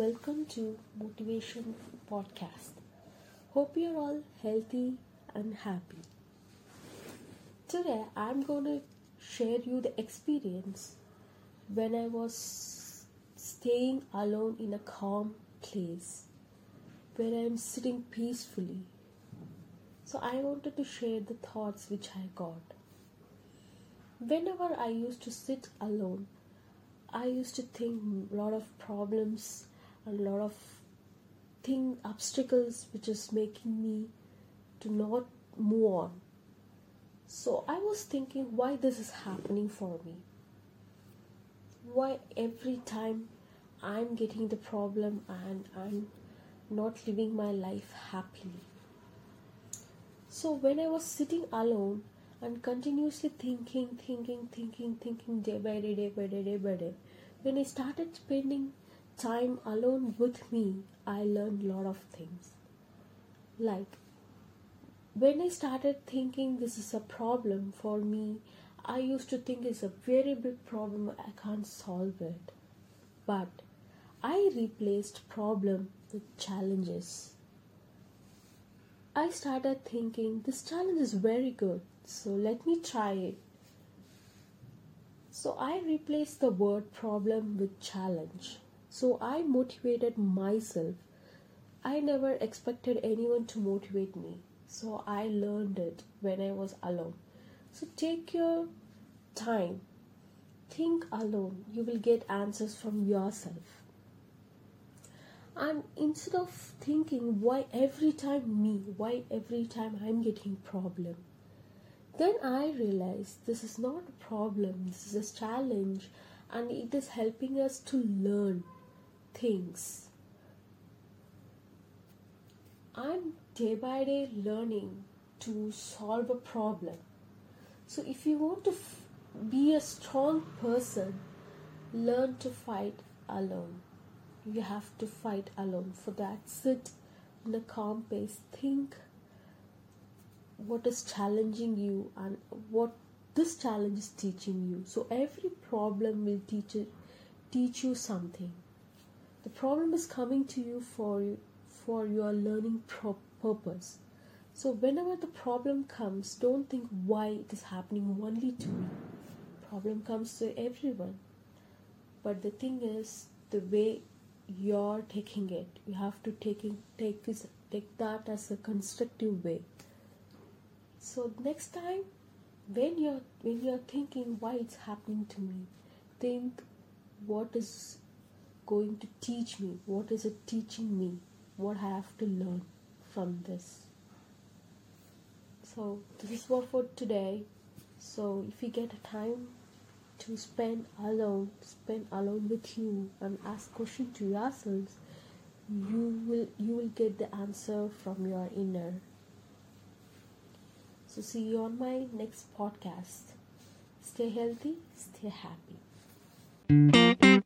welcome to Motivation Podcast. Hope you're all healthy and happy. Today I'm going to share you the experience when I was staying alone in a calm place where I'm sitting peacefully. So I wanted to share the thoughts which I got. Whenever I used to sit alone, I used to think a lot of problems a lot of thing obstacles which is making me to not move on. So I was thinking why this is happening for me. Why every time I'm getting the problem and I'm not living my life happily. So when I was sitting alone, and continuously thinking, thinking, thinking, thinking day by day, day by day, day by day. When I started spending time alone with me, I learned a lot of things. Like when I started thinking this is a problem for me, I used to think it's a very big problem, I can't solve it. But I replaced problem with challenges. I started thinking this challenge is very good so let me try it. So I replaced the word problem with challenge. So I motivated myself. I never expected anyone to motivate me. So I learned it when I was alone. So take your time. Think alone. You will get answers from yourself. And instead of thinking why every time me, why every time I'm getting problem, then I realized this is not a problem, this is a challenge, and it is helping us to learn things. I'm day by day learning to solve a problem. So, if you want to f- be a strong person, learn to fight alone. You have to fight alone. For that, sit in a calm pace, think what is challenging you and what this challenge is teaching you so every problem will teach it teach you something the problem is coming to you for for your learning pro- purpose. So whenever the problem comes don't think why it is happening only to me. Problem comes to everyone. But the thing is the way you're taking it you have to take take this take that as a constructive way. So next time when you're when you're thinking why it's happening to me think what is going to teach me? What is it teaching me? What i have to learn from this? So this is what for today. So if you get a time to spend alone spend alone with you and ask questions to yourselves you will you will get the answer from your inner. So, see you on my next podcast. Stay healthy, stay happy.